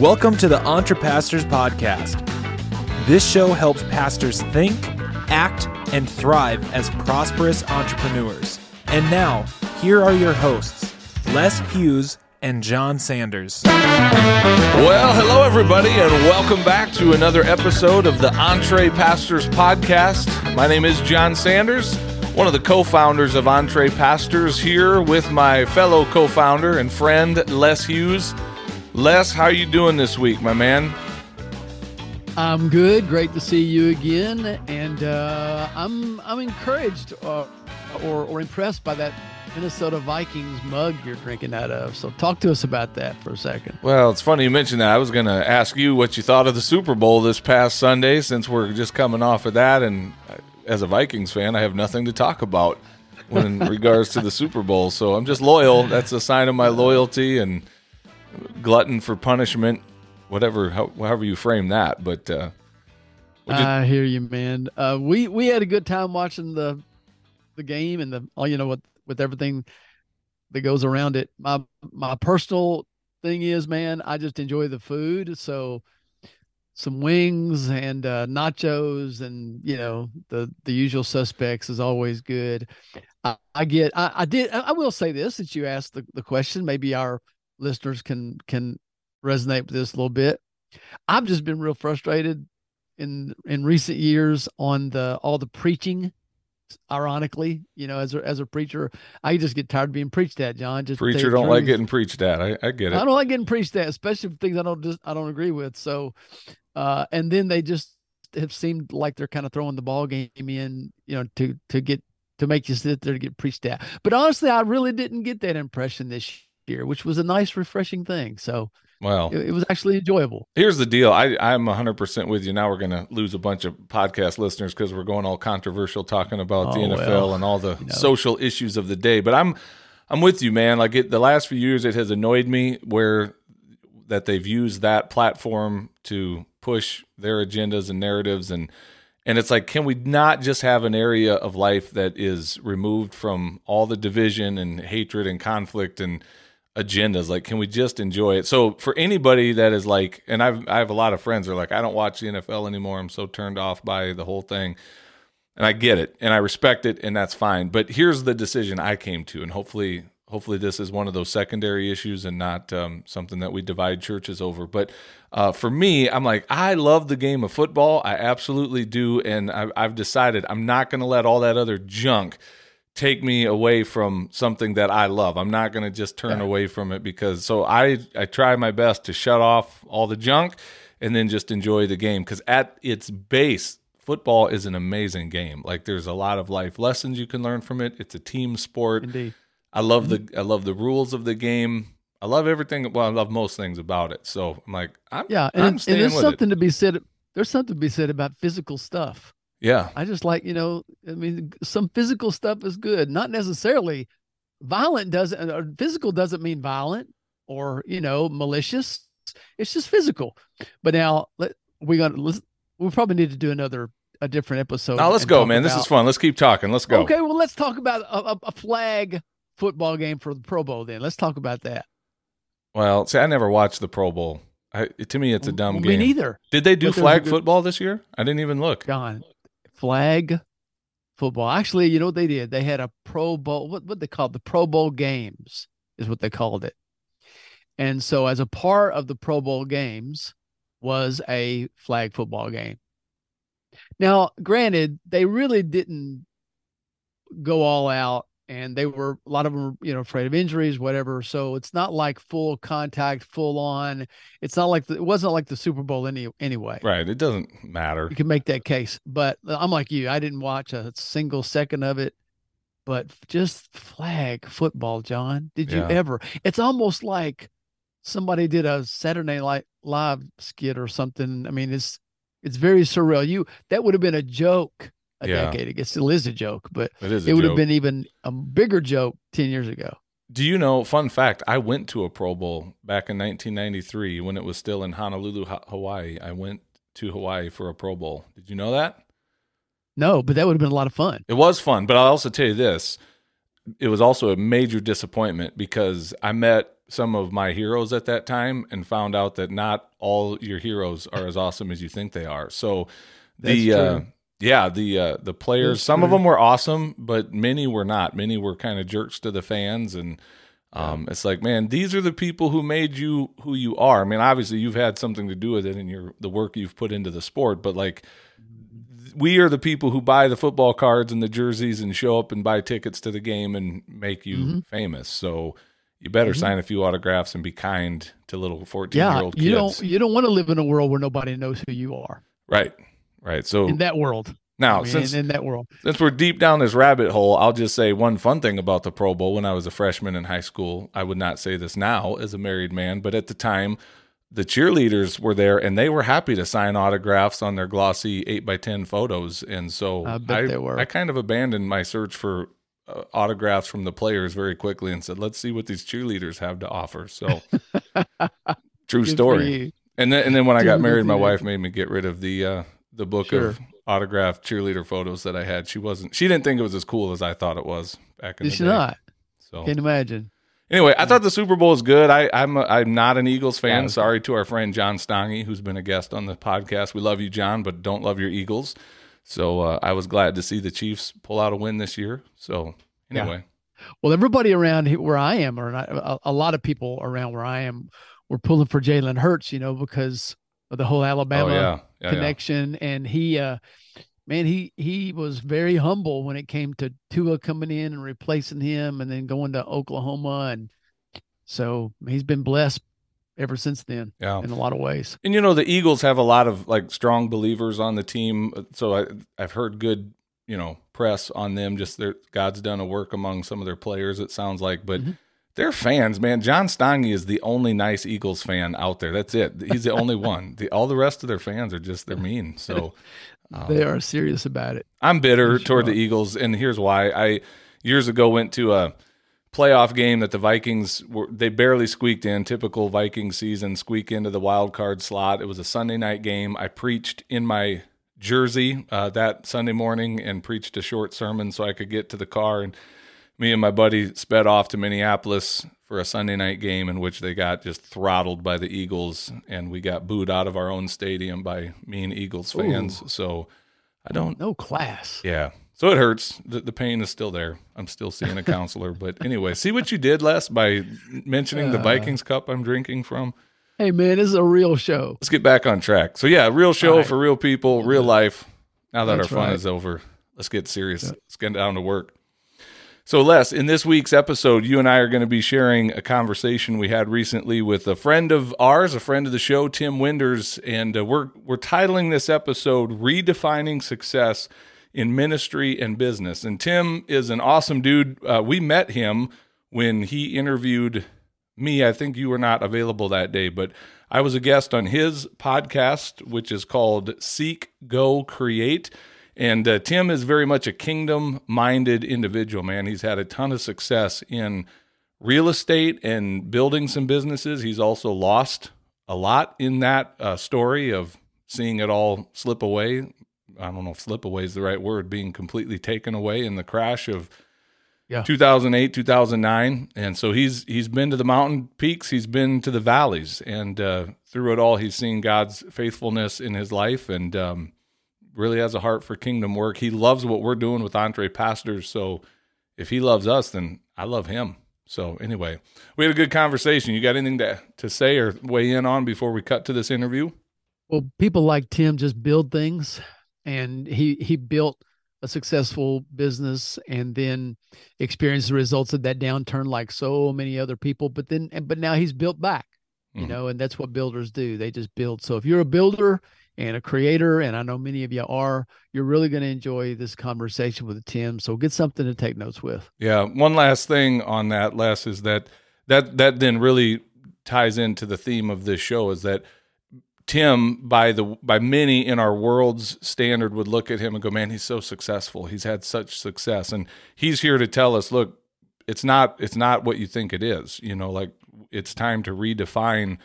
Welcome to the Entrepastors Podcast. This show helps pastors think, act, and thrive as prosperous entrepreneurs. And now, here are your hosts, Les Hughes and John Sanders. Well, hello, everybody, and welcome back to another episode of the EntrePastors Podcast. My name is John Sanders, one of the co founders of EntrePastors, here with my fellow co founder and friend, Les Hughes. Les, how are you doing this week, my man? I'm good. Great to see you again, and uh, I'm I'm encouraged uh, or or impressed by that Minnesota Vikings mug you're drinking out of. So talk to us about that for a second. Well, it's funny you mentioned that. I was going to ask you what you thought of the Super Bowl this past Sunday, since we're just coming off of that, and as a Vikings fan, I have nothing to talk about when in regards to the Super Bowl. So I'm just loyal. That's a sign of my loyalty and glutton for punishment, whatever, however you frame that. But uh, you- I hear you, man. Uh, we we had a good time watching the the game and the all you know with with everything that goes around it. My my personal thing is, man, I just enjoy the food. So some wings and uh, nachos and you know the the usual suspects is always good. I, I get I, I did I will say this since you asked the, the question, maybe our listeners can can resonate with this a little bit. I've just been real frustrated in in recent years on the all the preaching. Ironically, you know, as a as a preacher, I just get tired of being preached at. John, just preacher don't like getting preached at. I, I get it. I don't like getting preached at, especially for things I don't just I don't agree with. So, uh, and then they just have seemed like they're kind of throwing the ball game in, you know, to to get to make you sit there to get preached at. But honestly, I really didn't get that impression this year, which was a nice, refreshing thing. So, well, it, it was actually enjoyable. Here's the deal: I, I'm 100 percent with you. Now we're going to lose a bunch of podcast listeners because we're going all controversial, talking about oh, the NFL well, and all the you know. social issues of the day. But I'm I'm with you, man. Like it, the last few years, it has annoyed me where that they've used that platform to push their agendas and narratives and and it's like can we not just have an area of life that is removed from all the division and hatred and conflict and agendas like can we just enjoy it? So for anybody that is like and i've i have a lot of friends are like i don't watch the nfl anymore. I'm so turned off by the whole thing. And i get it and i respect it and that's fine. But here's the decision i came to and hopefully hopefully this is one of those secondary issues and not um, something that we divide churches over. But uh, for me i'm like i love the game of football. I absolutely do and I, i've decided i'm not going to let all that other junk take me away from something that I love. I'm not going to just turn yeah. away from it because so I I try my best to shut off all the junk and then just enjoy the game cuz at its base football is an amazing game. Like there's a lot of life lessons you can learn from it. It's a team sport. Indeed. I love the mm-hmm. I love the rules of the game. I love everything. Well, I love most things about it. So I'm like, I'm yeah, and, I'm and there's something it. to be said. There's something to be said about physical stuff. Yeah. I just like, you know, I mean, some physical stuff is good. Not necessarily violent doesn't or physical doesn't mean violent or, you know, malicious. It's just physical. But now let we're gonna let's we probably need to do another a different episode. Now let's go, man. About, this is fun. Let's keep talking. Let's go. Okay, well let's talk about a, a flag football game for the Pro Bowl then. Let's talk about that. Well, see, I never watched the Pro Bowl. I, to me, it's a dumb well, game. Me neither. Did they do flag good... football this year? I didn't even look. John, flag football. Actually, you know what they did? They had a Pro Bowl. What what they called the Pro Bowl games is what they called it. And so, as a part of the Pro Bowl games, was a flag football game. Now, granted, they really didn't go all out and they were a lot of them were, you know afraid of injuries whatever so it's not like full contact full on it's not like the, it wasn't like the super bowl any anyway. Right it doesn't matter. You can make that case but i'm like you i didn't watch a single second of it but just flag football john did you ever? It's almost like somebody did a saturday night live skit or something i mean it's it's very surreal. You that would have been a joke a yeah. decade ago. It still is a joke, but it, is it would joke. have been even a bigger joke 10 years ago. Do you know, fun fact, I went to a Pro Bowl back in 1993 when it was still in Honolulu, Hawaii. I went to Hawaii for a Pro Bowl. Did you know that? No, but that would have been a lot of fun. It was fun, but I'll also tell you this. It was also a major disappointment because I met some of my heroes at that time and found out that not all your heroes are as awesome as you think they are. So the uh, yeah, the uh, the players, some of them were awesome, but many were not. Many were kind of jerks to the fans and um, it's like, man, these are the people who made you who you are. I mean, obviously you've had something to do with it in your the work you've put into the sport, but like we are the people who buy the football cards and the jerseys and show up and buy tickets to the game and make you mm-hmm. famous. So you better mm-hmm. sign a few autographs and be kind to little 14 yeah, year old kids. You don't you don't want to live in a world where nobody knows who you are. Right. Right. So in that world. Now, I mean, since in that world, since we're deep down this rabbit hole, I'll just say one fun thing about the Pro Bowl. When I was a freshman in high school, I would not say this now as a married man, but at the time, the cheerleaders were there and they were happy to sign autographs on their glossy eight by ten photos. And so I, I, I kind of abandoned my search for uh, autographs from the players very quickly and said, "Let's see what these cheerleaders have to offer." So, true story. And then, and then when I got married, my wife made me get rid of the uh, the book sure. of autographed cheerleader photos that I had. She wasn't. She didn't think it was as cool as I thought it was back in it's the day. not. So can't imagine. Anyway, I thought the Super Bowl is good. I, I'm a, I'm not an Eagles fan. Sorry to our friend John Stange, who's been a guest on the podcast. We love you, John, but don't love your Eagles. So uh, I was glad to see the Chiefs pull out a win this year. So anyway, yeah. well, everybody around where I am, or not, a, a lot of people around where I am, were pulling for Jalen Hurts. You know, because the whole Alabama oh, yeah. Yeah, connection, and he. Uh, man, he he was very humble when it came to Tua coming in and replacing him, and then going to Oklahoma, and so he's been blessed ever since then. Yeah. in a lot of ways. And you know, the Eagles have a lot of like strong believers on the team, so I I've heard good you know press on them. Just their God's done a work among some of their players. It sounds like, but. Mm-hmm. They're fans, man. John Stange is the only nice Eagles fan out there. That's it. He's the only one. The, all the rest of their fans are just they're mean. So um, they are serious about it. I'm bitter sure toward the Eagles, and here's why. I years ago went to a playoff game that the Vikings were they barely squeaked in. Typical Viking season, squeak into the wild card slot. It was a Sunday night game. I preached in my jersey uh, that Sunday morning and preached a short sermon so I could get to the car. And me and my buddy sped off to Minneapolis for a Sunday night game in which they got just throttled by the Eagles, and we got booed out of our own stadium by mean Eagles fans. Ooh. So I don't no class. Yeah, so it hurts. The, the pain is still there. I'm still seeing a counselor, but anyway, see what you did, Les, by mentioning uh, the Vikings cup I'm drinking from. Hey man, this is a real show. Let's get back on track. So yeah, real show right. for real people, real life. Now that That's our fun right. is over, let's get serious. Let's get down to work. So, Les, in this week's episode, you and I are going to be sharing a conversation we had recently with a friend of ours, a friend of the show, Tim Winders, and uh, we're we're titling this episode "Redefining Success in Ministry and Business." And Tim is an awesome dude. Uh, we met him when he interviewed me. I think you were not available that day, but I was a guest on his podcast, which is called Seek, Go, Create. And uh, Tim is very much a kingdom minded individual, man. He's had a ton of success in real estate and building some businesses. He's also lost a lot in that uh, story of seeing it all slip away. I don't know if slip away is the right word, being completely taken away in the crash of yeah. 2008, 2009. And so he's he's been to the mountain peaks, he's been to the valleys, and uh, through it all, he's seen God's faithfulness in his life. And um, really has a heart for kingdom work. He loves what we're doing with EntrePastors. So if he loves us, then I love him. So anyway, we had a good conversation. You got anything to, to say or weigh in on before we cut to this interview? Well, people like Tim just build things and he he built a successful business and then experienced the results of that downturn like so many other people but then but now he's built back you mm-hmm. know and that's what builders do they just build so if you're a builder and a creator, and I know many of you are, you're really going to enjoy this conversation with Tim. So get something to take notes with. Yeah. One last thing on that, Les, is that that that then really ties into the theme of this show is that Tim, by the by many in our world's standard, would look at him and go, "Man, he's so successful. He's had such success," and he's here to tell us, "Look, it's not it's not what you think it is. You know, like it's time to redefine."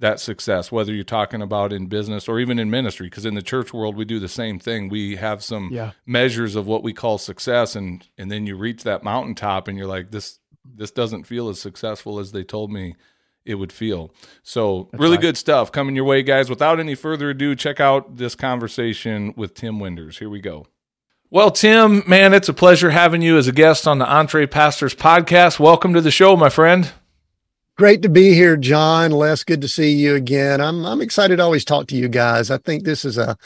That success, whether you're talking about in business or even in ministry, because in the church world we do the same thing. We have some yeah. measures of what we call success, and and then you reach that mountaintop, and you're like, this this doesn't feel as successful as they told me it would feel. So, That's really right. good stuff coming your way, guys. Without any further ado, check out this conversation with Tim Winders. Here we go. Well, Tim, man, it's a pleasure having you as a guest on the EntrePastors podcast. Welcome to the show, my friend. Great to be here, John. Les, good to see you again. I'm I'm excited to always talk to you guys. I think this is a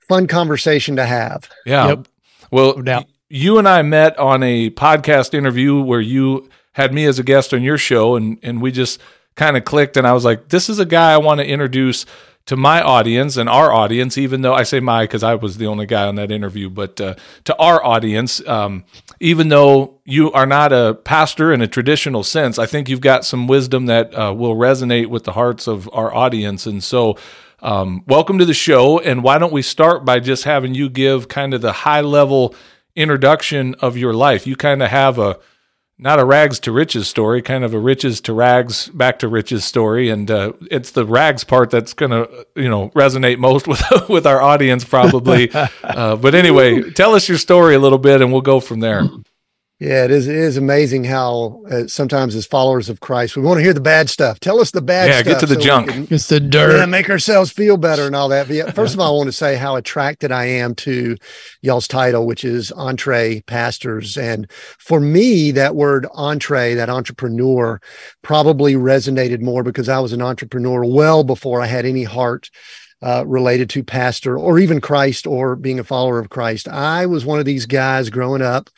fun conversation to have. Yeah. Yep. Well, no you and I met on a podcast interview where you had me as a guest on your show and and we just kind of clicked and I was like, this is a guy I want to introduce to my audience and our audience, even though I say my because I was the only guy on that interview, but uh, to our audience, um, even though you are not a pastor in a traditional sense, I think you've got some wisdom that uh, will resonate with the hearts of our audience. And so, um, welcome to the show. And why don't we start by just having you give kind of the high level introduction of your life? You kind of have a not a rags to riches story, kind of a riches to rags back to riches story, and uh, it's the rags part that's going to you know resonate most with with our audience probably. uh, but anyway, tell us your story a little bit, and we'll go from there. Yeah, it is. It is amazing how uh, sometimes, as followers of Christ, we want to hear the bad stuff. Tell us the bad. Yeah, get to the so junk. it's the dirt. Yeah, make ourselves feel better and all that. But yeah, first of all, I want to say how attracted I am to y'all's title, which is EntrePastors. And for me, that word entree, that entrepreneur, probably resonated more because I was an entrepreneur well before I had any heart uh, related to pastor or even Christ or being a follower of Christ. I was one of these guys growing up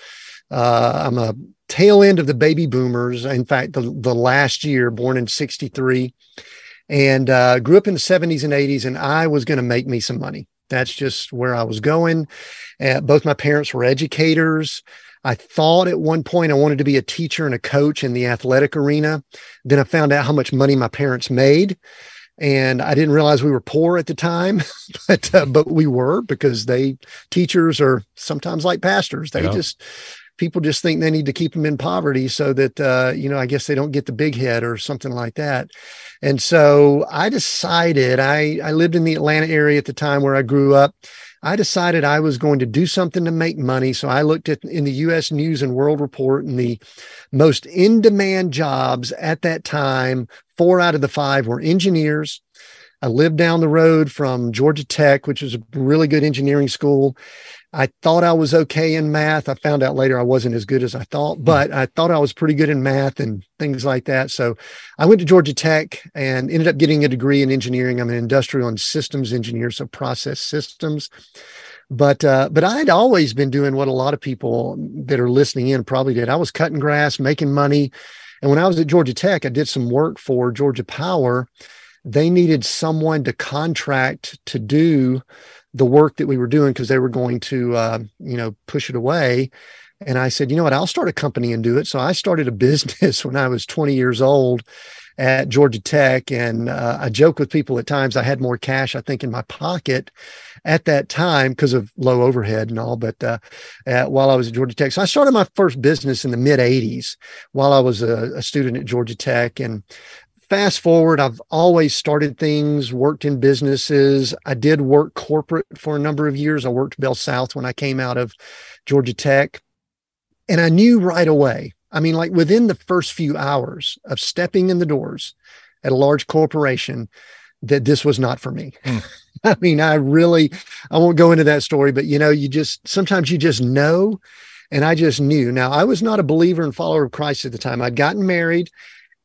uh, I'm a tail end of the baby boomers. In fact, the, the last year, born in 63, and uh, grew up in the 70s and 80s, and I was going to make me some money. That's just where I was going. Uh, both my parents were educators. I thought at one point I wanted to be a teacher and a coach in the athletic arena. Then I found out how much money my parents made and I didn't realize we were poor at the time, but uh, but we were because they teachers are sometimes like pastors. They yeah. just people just think they need to keep them in poverty so that uh, you know i guess they don't get the big head or something like that. And so i decided i i lived in the atlanta area at the time where i grew up. I decided i was going to do something to make money. So i looked at in the us news and world report and the most in demand jobs at that time four out of the five were engineers. I lived down the road from Georgia Tech, which was a really good engineering school. I thought I was okay in math. I found out later I wasn't as good as I thought, hmm. but I thought I was pretty good in math and things like that. So I went to Georgia Tech and ended up getting a degree in engineering. I'm an industrial and systems engineer, so process systems. But uh, but I'd always been doing what a lot of people that are listening in probably did. I was cutting grass, making money, and when I was at Georgia Tech, I did some work for Georgia Power. They needed someone to contract to do the work that we were doing because they were going to uh, you know push it away. And i said you know what? I'll start a company and do it. So i started a business when i was 20 years old at georgia tech. And uh, i joke with people at times i had more cash i think in my pocket at that time because of low overhead and all. But uh, while i was at georgia tech so i started my first business in the mid 80s while i was a, a student at georgia tech. And fast forward, I've always started things, worked in businesses. I did work corporate for a number of years. I worked Bell South when I came out of Georgia Tech. And I knew right away, I mean, like within the first few hours of stepping in the doors at a large corporation, that this was not for me. Mm. I mean, I really, I won't go into that story, but you know, you just sometimes you just know. And I just knew. Now, I was not a believer and follower of Christ at the time. I'd gotten married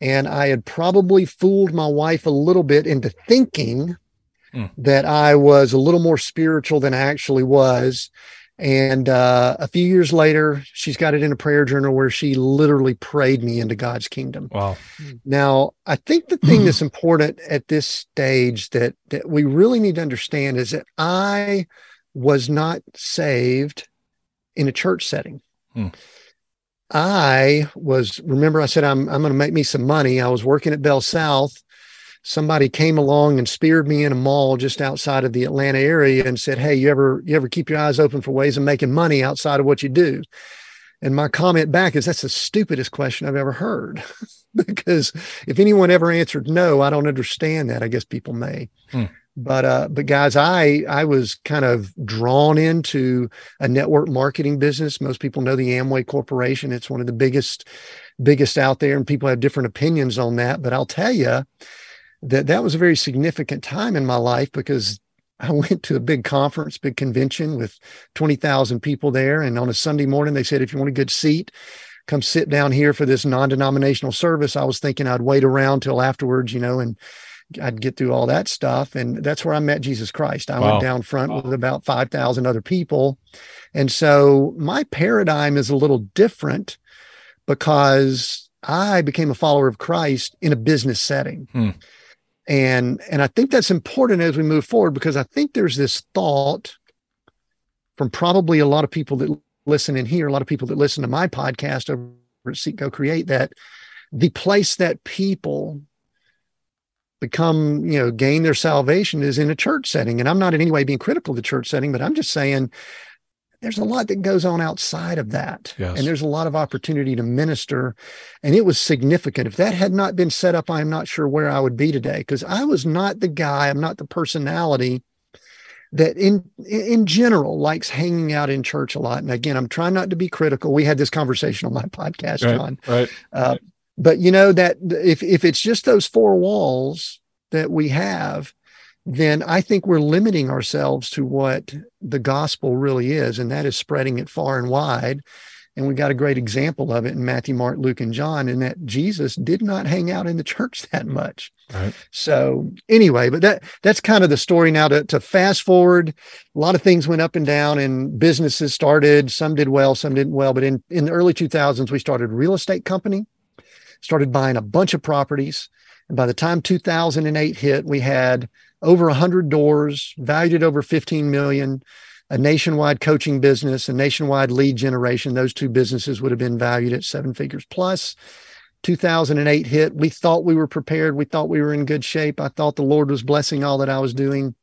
and I had probably fooled my wife a little bit into thinking mm. that I was a little more spiritual than I actually was. And uh, a few years later, she's got it in a prayer journal where she literally prayed me into God's kingdom. Wow. Now, I think the thing that's important at this stage that that we really need to understand is that I was not saved in a church setting. Mm. I was remember I said I'm I'm going to make me some money. I was working at Bell South. Somebody came along and speared me in a mall just outside of the Atlanta area and said, "Hey, you ever you ever keep your eyes open for ways of making money outside of what you do?" And my comment back is that's the stupidest question I've ever heard. because if anyone ever answered no, I don't understand that. I guess people may. Hmm. But uh but guys i i was kind of drawn into a network marketing business most people know the amway corporation it's one of the biggest biggest out there and people have different opinions on that but i'll tell you that that was a very significant time in my life because I went to a big conference, big convention with 20,000 people there. And on a Sunday morning, they said, if you want a good seat, come sit down here for this non denominational service. I was thinking I'd wait around till afterwards, you know, and I'd get through all that stuff. And that's where I met Jesus Christ. I wow. went down front wow. with about 5,000 other people. And so my paradigm is a little different because I became a follower of Christ in a business setting. Hmm. And and I think that's important as we move forward because I think there's this thought from probably a lot of people that listen in here, a lot of people that listen to my podcast over at Seek Go Create that the place that people become, you know, gain their salvation is in a church setting. And I'm not in any way being critical of the church setting, but I'm just saying there's a lot that goes on outside of that. Yes. And there's a lot of opportunity to minister. And it was significant. If that had not been set up, I'm not sure where I would be today because I was not the guy, I'm not the personality that in in general likes hanging out in church a lot. And again, I'm trying not to be critical. We had this conversation on my podcast, right, John. Right. Uh, but you know that if if it's just those four walls that we have, then I think we're limiting ourselves to what the gospel really is, and that is spreading it far and wide. And we got a great example of it in Matthew, Mark, Luke, and John, in that Jesus did not hang out in the church that much. Right. So anyway, but that that's kind of the story now to, to fast forward. A lot of things went up and down and businesses started. Some did well, some didn't well. But in, in the early 2000s, we started a real estate company, started buying a bunch of properties. And by the time 2008 hit, we had over 100 doors, valued at over 15 million, a nationwide coaching business, a nationwide lead generation. Those two businesses would have been valued at seven figures plus. 2008 hit. We thought we were prepared. We thought we were in good shape. I thought the Lord was blessing all that I was doing.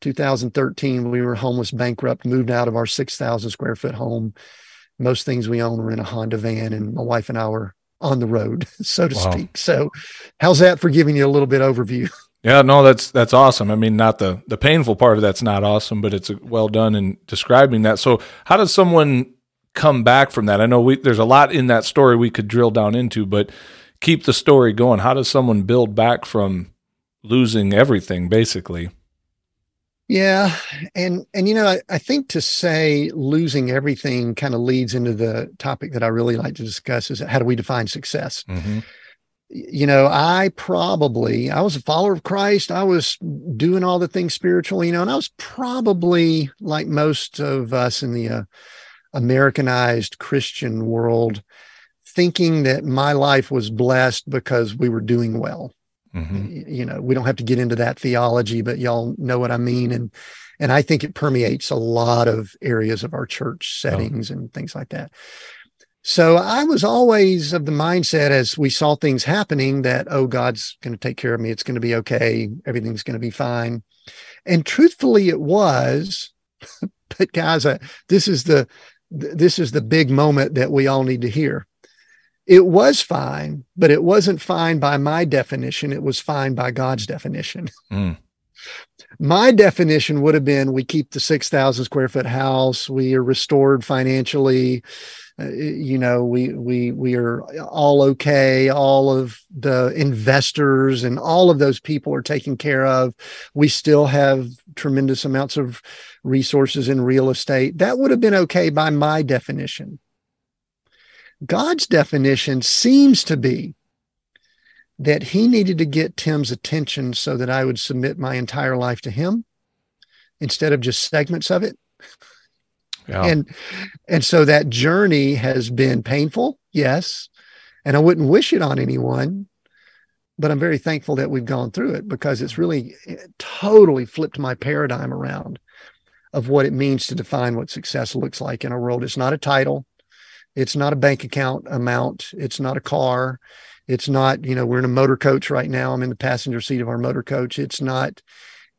2013, we were homeless, bankrupt, moved out of our 6,000 square foot home. Most things we own were in a Honda van, and my wife and I were on the road, so to wow. speak. So, how's that for giving you a little bit overview? Yeah, no, that's that's awesome. I mean, not the the painful part of that's not awesome, but it's well done in describing that. So, how does someone come back from that? I know we, there's a lot in that story we could drill down into, but keep the story going. How does someone build back from losing everything, basically? Yeah, and and you know, I, I think to say losing everything kind of leads into the topic that I really like to discuss is how do we define success? Mm-hmm you know, I probably, I was a follower of Christ. I was doing all the things spiritually, you know, and I was probably like most of us in the uh, Americanized Christian world, thinking that my life was blessed because we were doing well. Mm-hmm. You know, we don't have to get into that theology, but y'all know what I mean. And, and I think it permeates a lot of areas of our church settings oh. and things like that. So I was always of the mindset as we saw things happening that, oh, God's going to take care of me. It's going to be okay. Everything's going to be fine. And truthfully, it was. but guys, uh, this is the this is the big moment that we all need to hear. It was fine, but it wasn't fine by my definition. It was fine by God's definition. Mm. My definition would have been we keep the 6,000 square foot house, we are restored financially, uh, you know we we we are all okay all of the investors and all of those people are taken care of we still have tremendous amounts of resources in real estate that would have been okay by my definition god's definition seems to be that he needed to get tim's attention so that i would submit my entire life to him instead of just segments of it yeah. And and so that journey has been painful, yes. And I wouldn't wish it on anyone, but I'm very thankful that we've gone through it because it's really it totally flipped my paradigm around of what it means to define what success looks like in a world. It's not a title, it's not a bank account amount, it's not a car, it's not, you know, we're in a motor coach right now. I'm in the passenger seat of our motor coach. It's not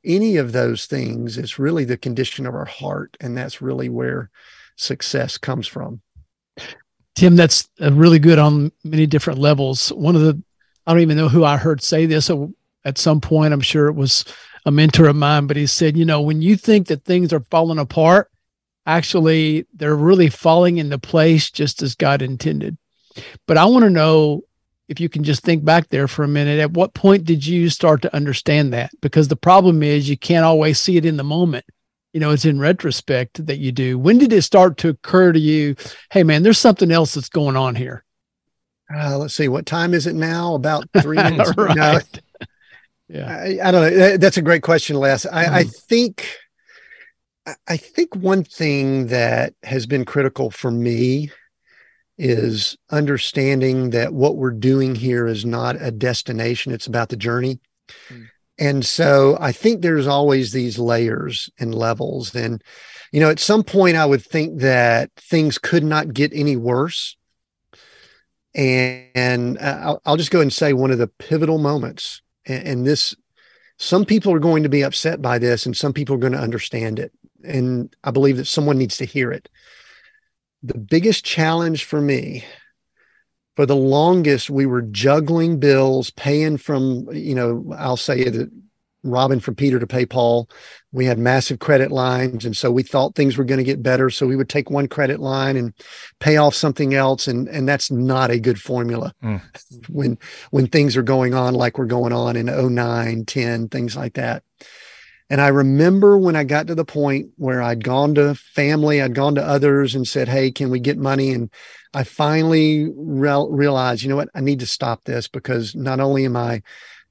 any of those things. It's really the condition of our heart and that's really where success comes from. Tim that's uh, really good on many different levels. One of the i don't even know who i heard say this at some point i'm sure it was a mentor of mine, but he said, you know, when you think that things are falling apart, actually they're really falling into place just as God intended. But I want to know if you can just think back there for a minute, at what point did you start to understand that? Because the problem is you can't always see it in the moment. You know, it's in retrospect that you do. When did it start to occur to you, hey man, there's something else that's going on here? Uh, let's see, what time is it now? About three minutes. right. No, yeah. I, I, don't know. That's a great question, Les. I, mm. I think I think one thing that has been critical for me is understanding that what we're doing here is not a destination, it's about the journey. Mm. And so I think there's always these layers and levels. And, you know, at some point I would think that things could not get any worse. And, and I'll, I'll, just go and say one of the pivotal moments, and, and this, some people are going to be upset by this, and some people are going to understand it. And I believe that someone needs to hear it. The biggest challenge for me for the longest we were juggling bills paying from you know i'll say that robbing from peter to pay paul. We had massive credit lines and so we thought things were going to get better so we would take one credit line and pay off something else and and that's not a good formula mm. when when things are going on like we're going on in 09 10 things like that and I remember when I got to the point where I'd gone to family, I'd gone to others and said, Hey, can we get money? And I finally re- realized, you know what? I need to stop this because not only am I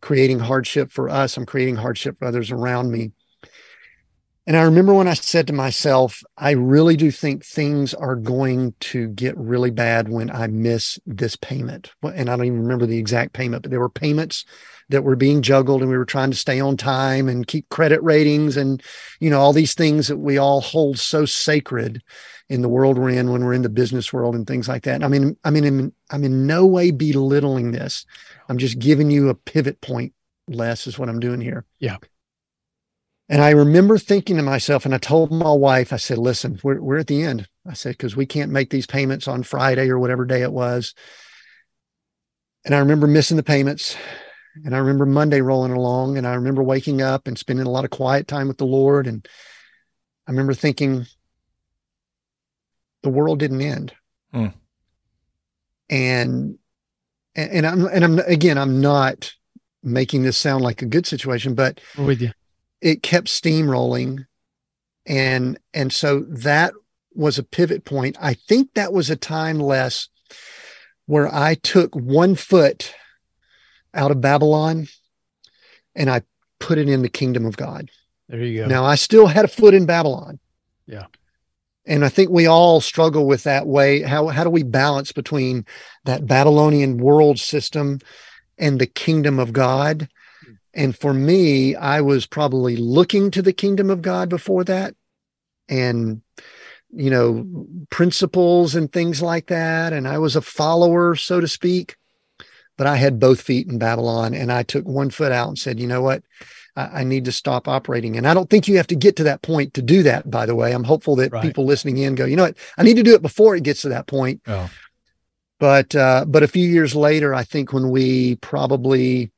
creating hardship for us, I'm creating hardship for others around me. And I remember when I said to myself, I really do think things are going to get really bad when I miss this payment. And I don't even remember the exact payment, but there were payments that were being juggled and we were trying to stay on time and keep credit ratings and you know all these things that we all hold so sacred in the world we're in when we're in the business world and things like that. I mean, I mean, I'm, I'm in no way belittling this. I'm just giving you a pivot point. Les is what I'm doing here. Yeah. And I remember thinking to myself, and I told my wife, I said, listen, we're, we're at the end. I said, because we can't make these payments on Friday or whatever day it was. And I remember missing the payments. And I remember Monday rolling along and I remember waking up and spending a lot of quiet time with the Lord. And I remember thinking, the world didn't end. Mm. And, and I'm, and I'm, again, I'm not making this sound like a good situation, but We're with you. It kept steamrolling. And, and so that was a pivot point. I think that was a time Les where I took one foot out of Babylon and I put it in the kingdom of God. There you go. Now I still had a foot in Babylon. Yeah. And I think we all struggle with that way. How how do we balance between that Babylonian world system and the kingdom of God? And for me, I was probably looking to the kingdom of God before that. And you know, principles and things like that. And I was a follower, so to speak but I had both feet in Babylon and I took one foot out and said, you know what? I, I need to stop operating. And I don't think you have to get to that point to do that, by the way. I'm hopeful that right. people listening in go, you know what? I need to do it before it gets to that point. Oh. But, uh, but a few years later, I think when we probably,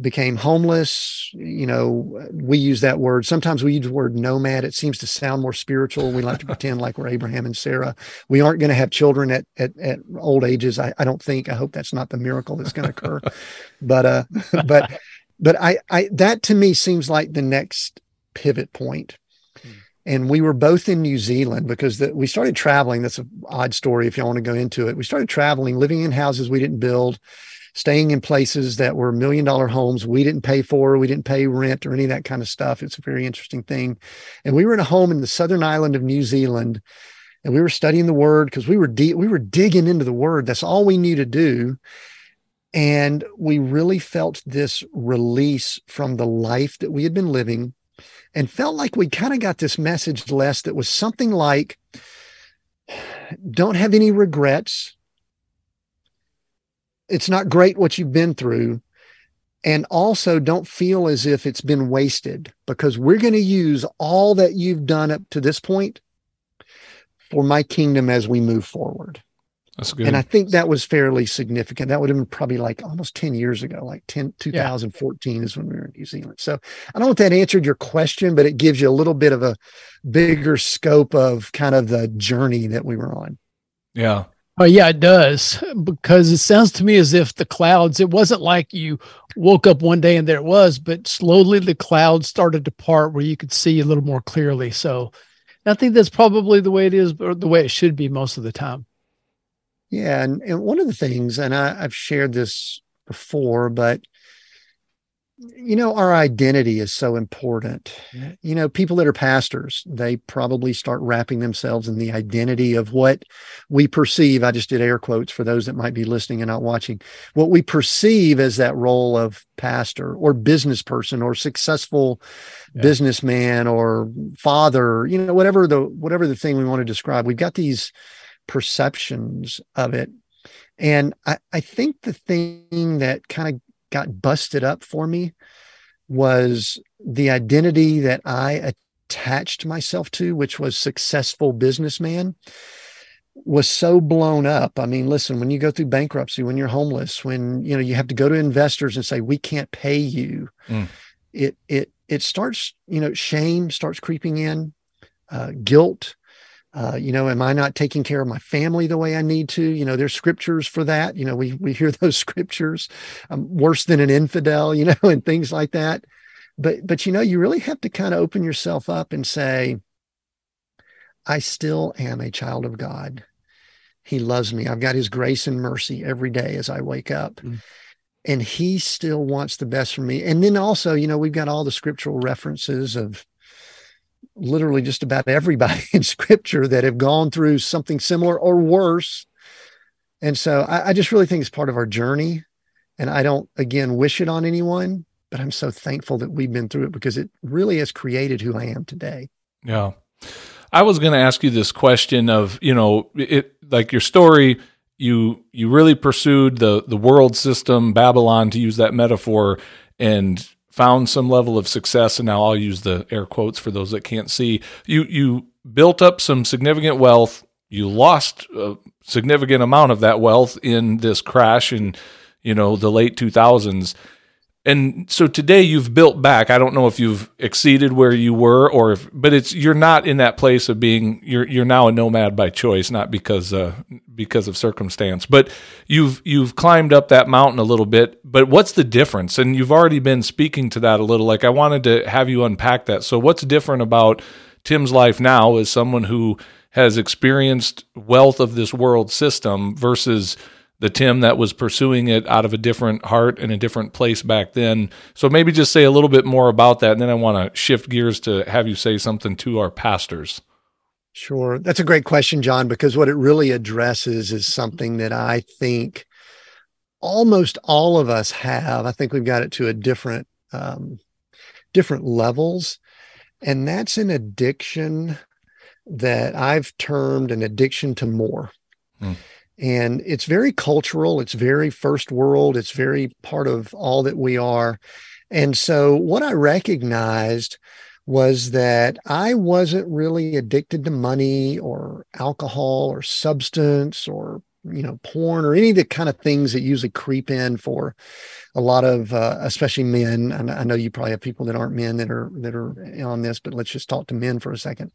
became homeless. You know, we use that word. Sometimes we use the word nomad. It seems to sound more spiritual. We like to pretend like we're Abraham and Sarah. We aren't going to have children at, at, at old ages. I, I don't think, I hope that's not the miracle that's going to occur. but, uh, but, but I, I, that to me seems like the next pivot point. Hmm. And we were both in New Zealand because the, we started traveling. That's an odd story if you want to go into it. We started traveling, living in houses we didn't build staying in places that were million dollar homes we didn't pay for we didn't pay rent or any of that kind of stuff. It's a very interesting thing. And we were in a home in the southern island of new zealand and we were studying the word because we were de- we were digging into the word. That's all we knew to do. And we really felt this release from the life that we had been living and felt like we kind of got this message Les that was something like don't have any regrets it's not great what you've been through and also don't feel as if it's been wasted because we're going to use all that you've done up to this point for my kingdom as we move forward That's good. And I think that was fairly significant. That would have been probably like almost 10 years ago, like 10, 2014 yeah. is when we were in New Zealand. So I don't know if that answered your question, but it gives you a little bit of a bigger scope of kind of the journey that we were on. Yeah. Oh yeah, it does because it sounds to me as if the clouds. It wasn't like you woke up one day and there it was, but slowly the clouds started to part where you could see a little more clearly. So, I think that's probably the way it is, or the way it should be most of the time. Yeah, and, and one of the things, and I, I've shared this before, but you know our identity is so important. You know people that are pastors they probably start wrapping themselves in the identity of what we perceive i just did air quotes for those that might be listening and not watching what we perceive as that role of pastor or business person or successful yeah. businessman or father you know whatever the whatever the thing we want to describe we've got these perceptions of it. And I, I think the thing that kind of got busted up for me was the identity that I attached myself to, which was successful businessman, was so blown up. I mean, listen, when you go through bankruptcy, when you're homeless, when you know you have to go to investors and say, we can't pay you, mm. it it it starts, you know, shame starts creeping in, uh, guilt, uh, you know, am I not taking care of my family the way I need to? You know, there's scriptures for that. You know, we we hear those scriptures, I'm worse than an infidel, you know, and things like that. But but you know, you really have to kind of open yourself up and say, I still am a child of God. He loves me. I've got His grace and mercy every day as I wake up. Mm. And he still wants the best for me. And then also, you know, we've got all the scriptural references of literally just about everybody in scripture that have gone through something similar or worse. And so I, I, just really think it's part of our journey. And I don't, again, wish it on anyone, but I'm so thankful that we've been through it because it really has created who I am today. Yeah. I was going to ask you this question of, you know, it like your story, you you really pursued the the world system, Babylon to use that metaphor, and found some level of success, and now I'll use the air quotes for those that can't see. You you built up some significant wealth. You lost a significant amount of that wealth in this crash in you know the late 2000s and so today you've built back i don't know if you've exceeded where you were or if but it's you're not in that place of being you're you're now a nomad by choice not because uh because of circumstance. But you've you've climbed up that mountain a little bit but what's the difference? And you've already been speaking to that a little like i wanted to have you unpack that. So what's different about tim's life now as someone who has experienced wealth of this world system versus the Tim that was pursuing it out of a different heart and a different place back then. So maybe just say a little bit more about that. And then I want to shift gears to have you say something to our pastors. Sure. That's a great question, John, because what it really addresses is something that I think almost all of us have. I think we've got it to a different, um, different levels. And that's an addiction that I've termed an addiction to more. Mm and it's very cultural it's very first world it's very part of all that we are. And so what i recognized was that i wasn't really addicted to money or alcohol or substance or you know porn or any of the kind of things that usually creep in for a lot of uh, especially men. I know you probably have people that aren't men that are that are on this but let's just talk to men for a second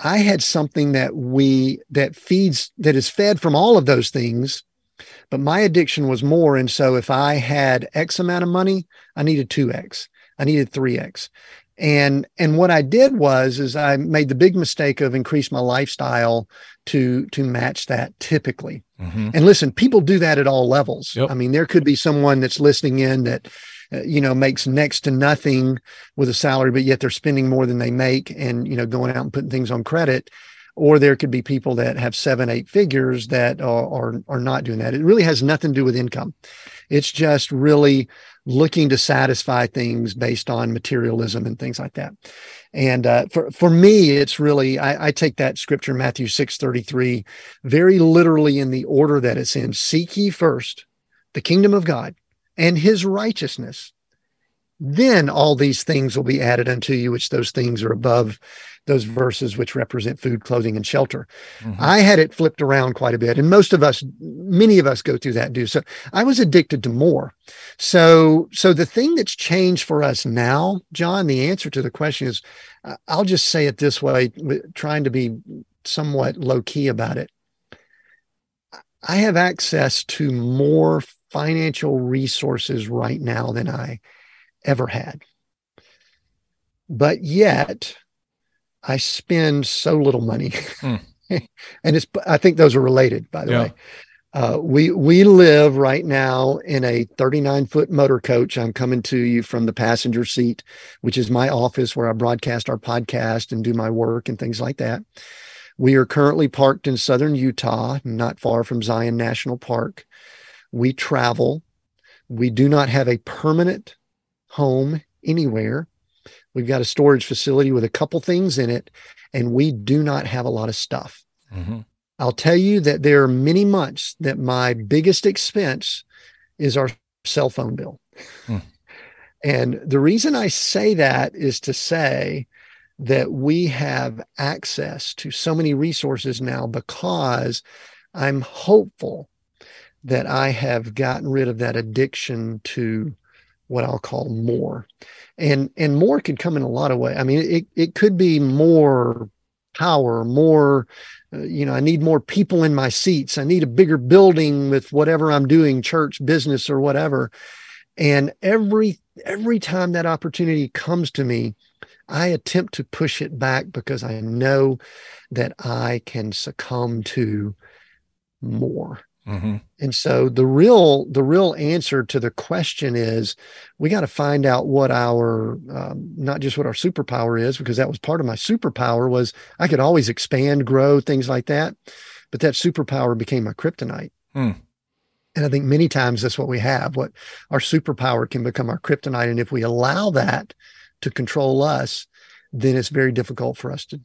I had something that we that feeds that is fed from all of those things, but my addiction was more. And so if I had X amount of money, I needed 2X. I needed 3X. And and what I did was is I made the big mistake of increase my lifestyle to to match that typically. Mm-hmm. And listen, people do that at all levels. Yep. I mean, there could be someone that's listening in that you know makes next to nothing with a salary but yet they're spending more than they make and you know going out and putting things on credit. Or there could be people that have seven eight figures that are, are are not doing that. It really has nothing to do with income. It's just really looking to satisfy things based on materialism and things like that. And uh, for for me it's really I, I take that scripture matthew 6 33 very literally in the order that it's in. Seek ye first the kingdom of god and his righteousness, then all these things will be added unto you, which those things are above those verses which represent food, clothing, and shelter. Mm-hmm. I had it flipped around quite a bit. And most of us, many of us go through that do. So I was addicted to more. So, so the thing that's changed for us now, John, the answer to the question is, I'll just say it this way, trying to be somewhat low key about it. I have access to more financial resources right now than I ever had. But yet, I spend so little money. Mm. and it's I think those are related, by the yeah. way. Uh, we we live right now in a 39 foot motor coach. I'm coming to you from the passenger seat, which is my office where I broadcast our podcast and do my work and things like that. We are currently parked in southern Utah, not far from Zion National Park. We travel. We do not have a permanent home anywhere. We've got a storage facility with a couple things in it, and we do not have a lot of stuff. Mm-hmm. I'll tell you that there are many months that my biggest expense is our cell phone bill. Mm. And the reason I say that is to say that we have access to so many resources now because I'm hopeful that I have gotten rid of that addiction to what I'll call more. And and more could come in a lot of ways. I mean, it it could be more power, more uh, you know, I need more people in my seats. I need a bigger building with whatever I'm doing, church, business or whatever. And every every time that opportunity comes to me, I attempt to push it back because I know that I can succumb to more. Mm-hmm. And so the real the real answer to the question is we got to find out what our um, not just what our superpower is because that was part of my superpower was I could always expand, grow, things like that. But that superpower became my kryptonite. Mm. And I think many times that's what we have. What our superpower can become our kryptonite, and if we allow that to control us, then it's very difficult for us to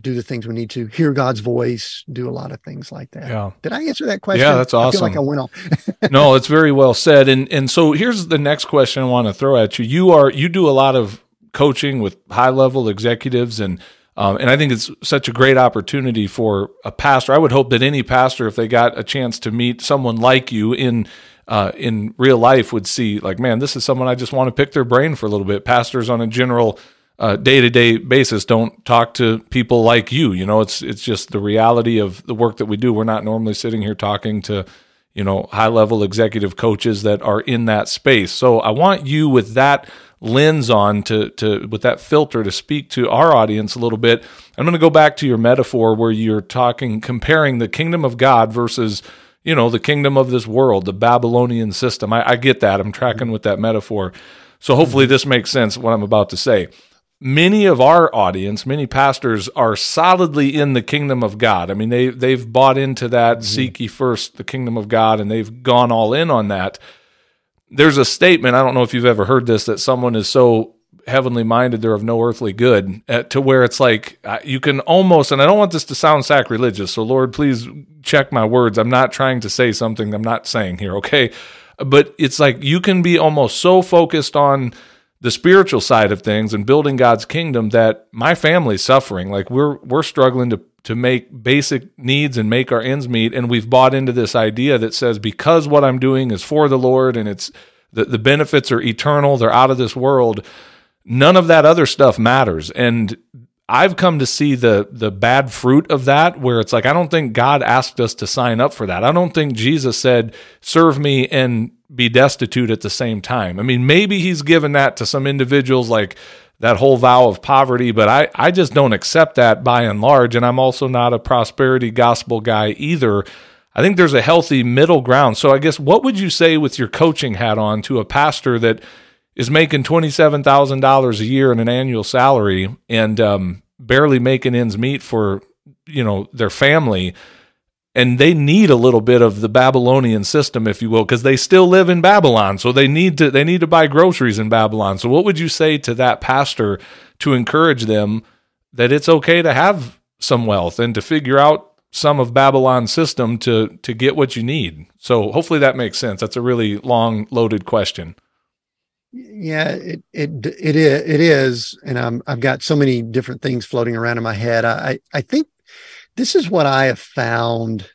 do the things we need to, hear God's voice, do a lot of things like that. Yeah. Did I answer that question? Yeah, that's awesome. I feel like I went off. no, it's very well said. And and so here's the next question I want to throw at you. You are you do a lot of coaching with high level executives and um, and I think it's such a great opportunity for a pastor. I would hope that any pastor, if they got a chance to meet someone like you in uh, in real life, would see like, man, this is someone I just want to pick their brain for a little bit. Pastors on a general day to day basis don't talk to people like you. You know, it's it's just the reality of the work that we do. We're not normally sitting here talking to you know high level executive coaches that are in that space. So I want you with that lens on to to with that filter to speak to our audience a little bit. I'm going to go back to your metaphor where you're talking comparing the kingdom of God versus you know the kingdom of this world, the Babylonian system. I, I get that. I'm tracking with that metaphor. So hopefully this makes sense what I'm about to say many of our audience, many pastors are solidly in the kingdom of God. I mean, they they've bought into that mm-hmm. seek ye first the kingdom of God and they've gone all in on that. There's a statement, I don't know if you've ever heard this that someone is so heavenly minded they're of no earthly good uh, to where it's like uh, you can almost and I don't want this to sound sacrilegious, so Lord, please check my words. I'm not trying to say something I'm not saying here, okay? But it's like you can be almost so focused on the spiritual side of things and building God's kingdom that my family's suffering. Like we're we're struggling to to make basic needs and make our ends meet and we've bought into this idea that says because what I'm doing is for the Lord and it's the, the benefits are eternal, they're out of this world, none of that other stuff matters. And I've come to see the the bad fruit of that where it's like I don't think God asked us to sign up for that. I don't think Jesus said serve me and be destitute at the same time. I mean, maybe he's given that to some individuals like that whole vow of poverty, but I, I just don't accept that by and large. And I'm also not a prosperity gospel guy either. I think there's a healthy middle ground. So I guess what would you say with your coaching hat on to a pastor that is making $27,000 a year in an annual salary and um, barely making ends meet for, you know, their family? and they need a little bit of the Babylonian system, if you will, because they still live in Babylon. So they need to they need to buy groceries in Babylon. So what would you say to that pastor to encourage them that it's okay to have some wealth and to figure out some of Babylon's system to to get what you need? So hopefully that makes sense. That's a really long loaded question. Yeah, it it it is it is, and I'm I've got so many different things floating around in my head. I I think this is what I have found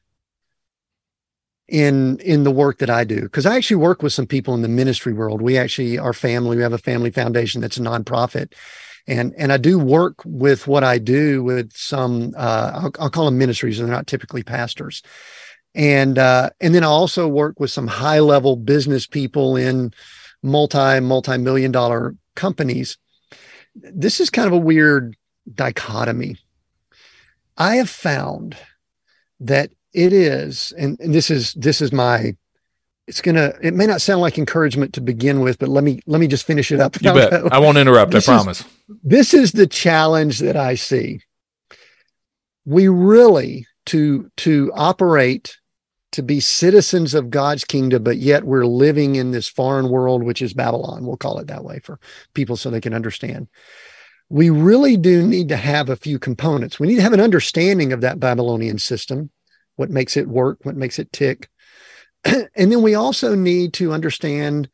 in in the work that I do because I actually work with some people in the ministry world. We actually our family we have a family foundation that's a nonprofit, and and I do work with what I do with some uh, I'll, I'll call them ministries. And they're not typically pastors, and uh, and then I also work with some high level business people in multi multi million dollar companies. This is kind of a weird dichotomy. I have found that it is, and, and this is this is my it's gonna it may not sound like encouragement to begin with but let me let me just finish it up you bet i won't interrupt i promise is, this is the challenge that i see we really to to operate to be citizens of god's kingdom but yet we're living in this foreign world which is babylon. We'll call it that way for people so they can understand. We really do need to have a few components. We need to have an understanding of that babylonian system what makes it work, what makes it tick. and then we also need to understand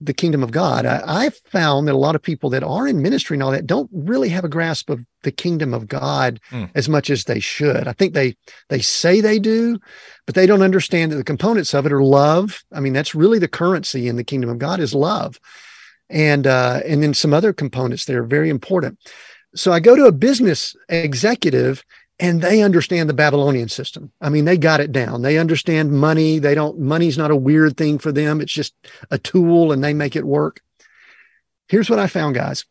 the kingdom of God. I, have found that a lot of people that are in ministry and all that don't really have a grasp of the kingdom of God mm. as much as they should. I think they they say they do, but they don't understand that the components of it are love. I mean, that's really the currency in the kingdom of God is love, and uh, and then some other components that are very important. So I go to a business executive and they understand the Babylonian system. I mean, they got it down. They understand money. They don't, money's not a weird thing for them. It's just a tool and they make it work. Here's what I found, guys.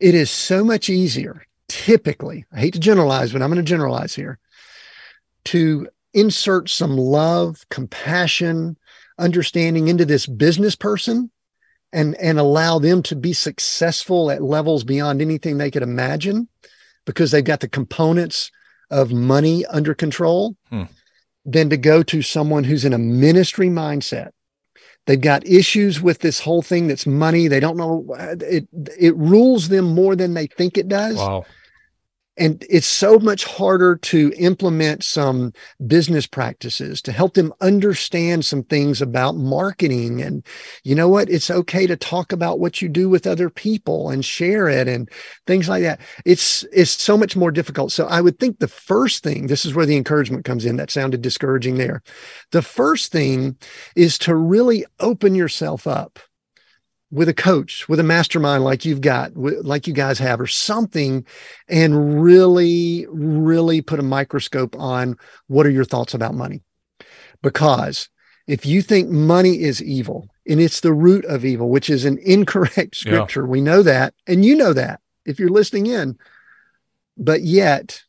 It is so much easier, typically, I hate to generalize, but I'm going to generalize here, to insert some love, compassion, understanding into this business person and, and allow them to be successful at levels beyond anything they could imagine because they've got the components of money under control hmm. than to go to someone who's in a ministry mindset. They've got issues with this whole thing that's money. They don't know it. It rules them more than they think it does. Wow and it's so much harder to implement some business practices to help them understand some things about marketing. And you know what? It's okay to talk about what you do with other people and share it and things like that. It's it's so much more difficult. So i would think the first thing this is where the encouragement comes in that sounded discouraging there. The first thing is to really open yourself up with a coach, with a mastermind like you've got, like you guys have, or something, and really, really put a microscope on what are your thoughts about money. Because if you think money is evil and it's the root of evil, which is an incorrect scripture, yeah. we know that, and you know that if you're listening in, but yet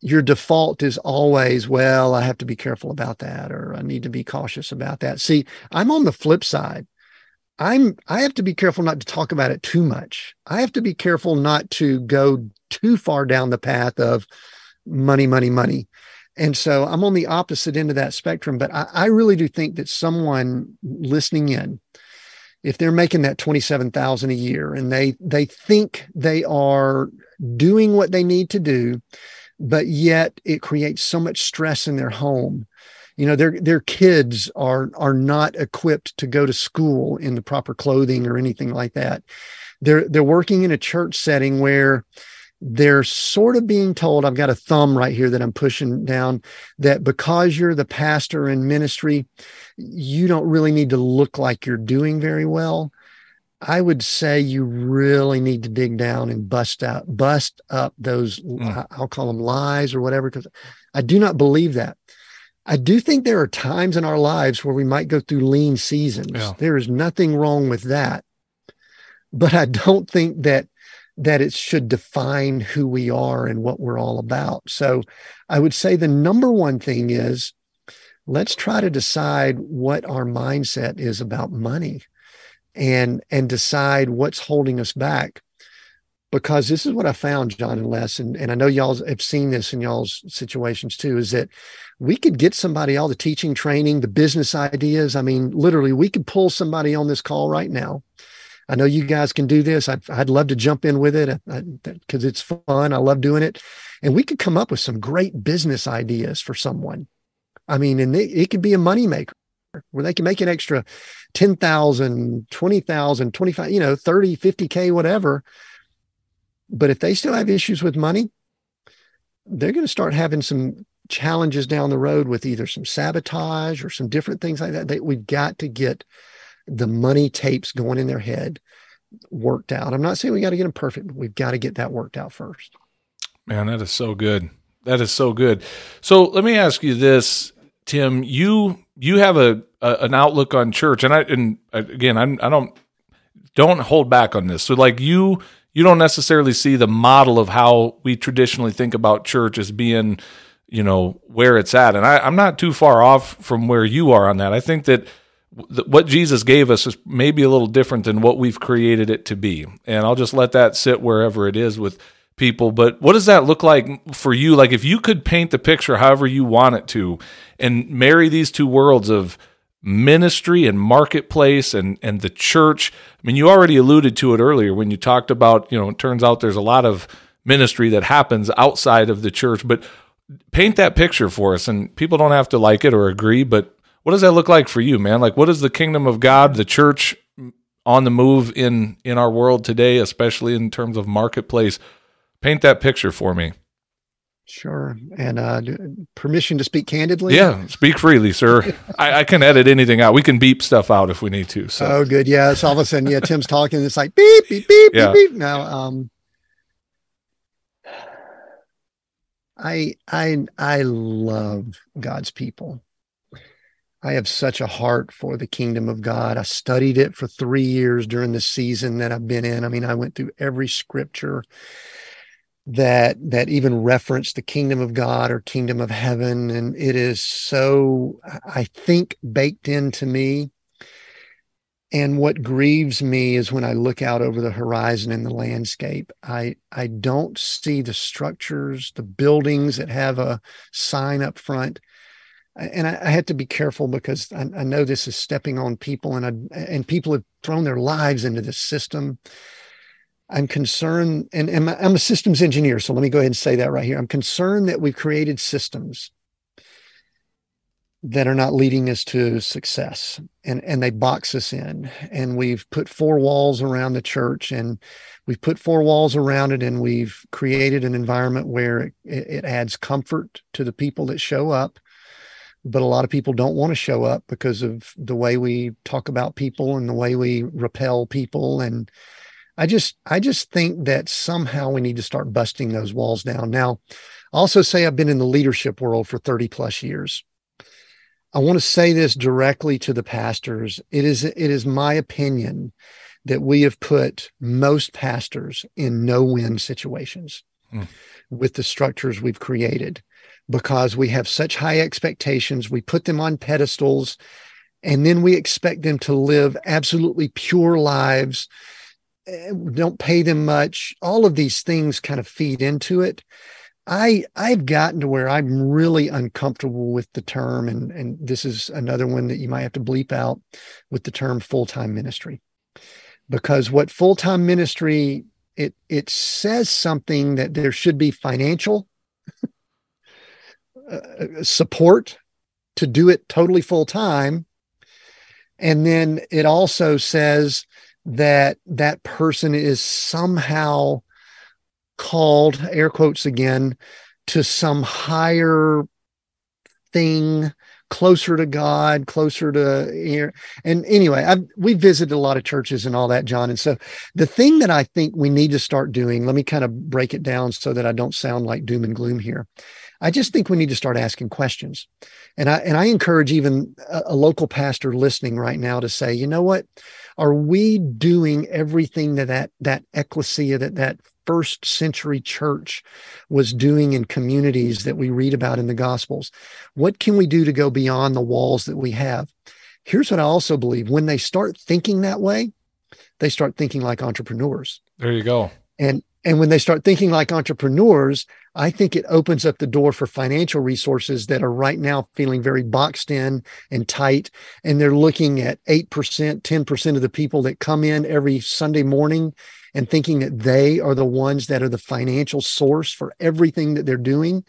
your default is always, well, I have to be careful about that, or I need to be cautious about that. See, I'm on the flip side. I'm I have to be careful not to talk about it too much. I have to be careful not to go too far down the path of money, money, money. And so I'm on the opposite end of that spectrum. But I, I really do think that someone listening in, if they're making that 27,000 a year and they they think they are doing what they need to do, but yet it creates so much stress in their home you know their their kids are are not equipped to go to school in the proper clothing or anything like that. They're they're working in a church setting where they're sort of being told i've got a thumb right here that i'm pushing down that because you're the pastor in ministry you don't really need to look like you're doing very well. I would say you really need to dig down and bust out bust up those mm. i'll call them lies or whatever because i do not believe that I do think there are times in our lives where we might go through lean seasons. Yeah. There is nothing wrong with that. But I don't think that that it should define who we are and what we're all about. So I would say the number one thing is let's try to decide what our mindset is about money and and decide what's holding us back because this is what I found, Jon and Les, and, and I know y'all have seen this in y'all's situations too, is that we could get somebody all the teaching, training, the business ideas. I mean, literally, we could pull somebody on this call right now. I know you guys can do this. I'd, I'd love to jump in with it uh, uh, because it's fun. I love doing it. And we could come up with some great business ideas for someone. I mean, and it, it could be a moneymaker. where they can make an extra 10,000, 20,000, 25, you know, 30, 50K, whatever. But if they still have issues with money, they're going to start having some challenges down the road with either some sabotage or some different things like that. They, we've got to get the money tapes going in their head worked out. I'm not saying we got to get them perfect, but we've got to get that worked out first. Man, that is so good. That is so good. So let me ask you this, Tim. You you have a, a an outlook on church, and I and again, I'm, I don't don't hold back on this. So like you you don't necessarily see the model of how we traditionally think about church as being you know where it's at and I, i'm not too far off from where you are on that i think that what Jesus gave us is maybe a little different than what we've created it to be. And I'll just let that sit wherever it is with people. But what does that look like for you? Like if you could paint the picture however you want it to and marry these two worlds of ministry and marketplace and and the church. I mean, you already alluded to it earlier when you talked about, you know, it turns out there's a lot of ministry that happens outside of the church, but paint that picture for us and people don't have to like it or agree, but what does that look like for you, man? Like, what is the kingdom of God, the church on the move in in our world today, especially in terms of marketplace? Paint that picture for me. Sure. And uh, permission to speak candidly? Yeah, speak freely, sir. I, I, can edit anything out. We can beep stuff out if we need to. So. Oh, good. Yeah. So all of a sudden, yeah, Tim's talking. It's like beep, beep, beep, yeah. beep, beep. Now, um, I, I, I love God's people. I have such a heart for the kingdom of God. I studied it for three years during the season that I've been in. I mean, I went through every scripture that that even referenced the kingdom of God or kingdom of heaven, and it is so I think baked into me. And what grieves me is when I look out over the horizon in the landscape, I I don't see the structures, the buildings that have a sign up front and I, I, had to be careful because I, I, know this is stepping on people, and I, and people have thrown their lives into this system. I'm concerned, and, and I'm a systems engineer, so let me go ahead and say that right here. I'm concerned that we've created systems that are not leading us to success, and and they box us in, and we've put four walls around the church, and we've put four walls around it, and we've created an environment where it, it adds comfort to the people that show up. But a lot of people don't want to show up because of the way we talk about people and the way we repel people. And i just i just think that somehow we need to start busting those walls down. Now also say i've been in the leadership world for 30 plus years i want to say this directly to the pastors it is it is my opinion that we have put most pastors in no win situations mm. with the structures we've created because we have such high expectations. We put them on pedestals and then we expect them to live absolutely pure lives. Eh, don't pay them much. All of these things kind of feed into it. I I've gotten to where I'm really uncomfortable with the term, and and this is another one that you might have to bleep out with the term full time ministry, because what full time ministry it it says something that there should be financial uh, support to do it totally full time. And then it also says that that person is somehow called, air quotes again, to some higher thing closer to God, closer to here. And anyway, I've, we visited a lot of churches and all that, Jon. And so the thing that I think we need to start doing, let me kind of break it down so that I don't sound like doom and gloom here, I just think we need to start asking questions. And I and I encourage even a, a, local pastor listening right now to say, you know what? Are we doing everything that that, that ecclesia, that that first century church was doing in communities that we read about in the gospels? What can we do to go beyond the walls that we have? Here's what I also believe. When they start thinking that way, they start thinking like entrepreneurs. There you go. And and when they start thinking like entrepreneurs, I think it opens up the door for financial resources that are right now feeling very boxed in and tight. And they're looking at 8%, 10% of the people that come in every Sunday morning and thinking that they are the ones that are the financial source for everything that they're doing.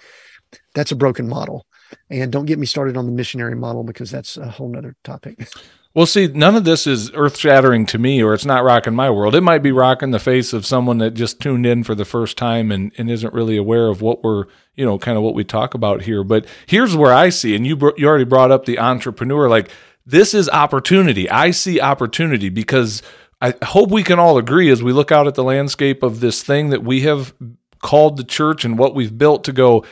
That's a broken model. And don't get me started on the missionary model because that's a whole nother topic. Well, see, none of this is earth shattering to me, or it's not rocking my world. It might be rocking the face of someone that just tuned in for the first time and, and isn't really aware of what we're, you know, kind of what we talk about here. But here's where I see, and you, you already brought up the entrepreneur. Like, this is opportunity. I see opportunity because I hope we can all agree as we look out at the landscape of this thing that we have called the church and what we've built to go,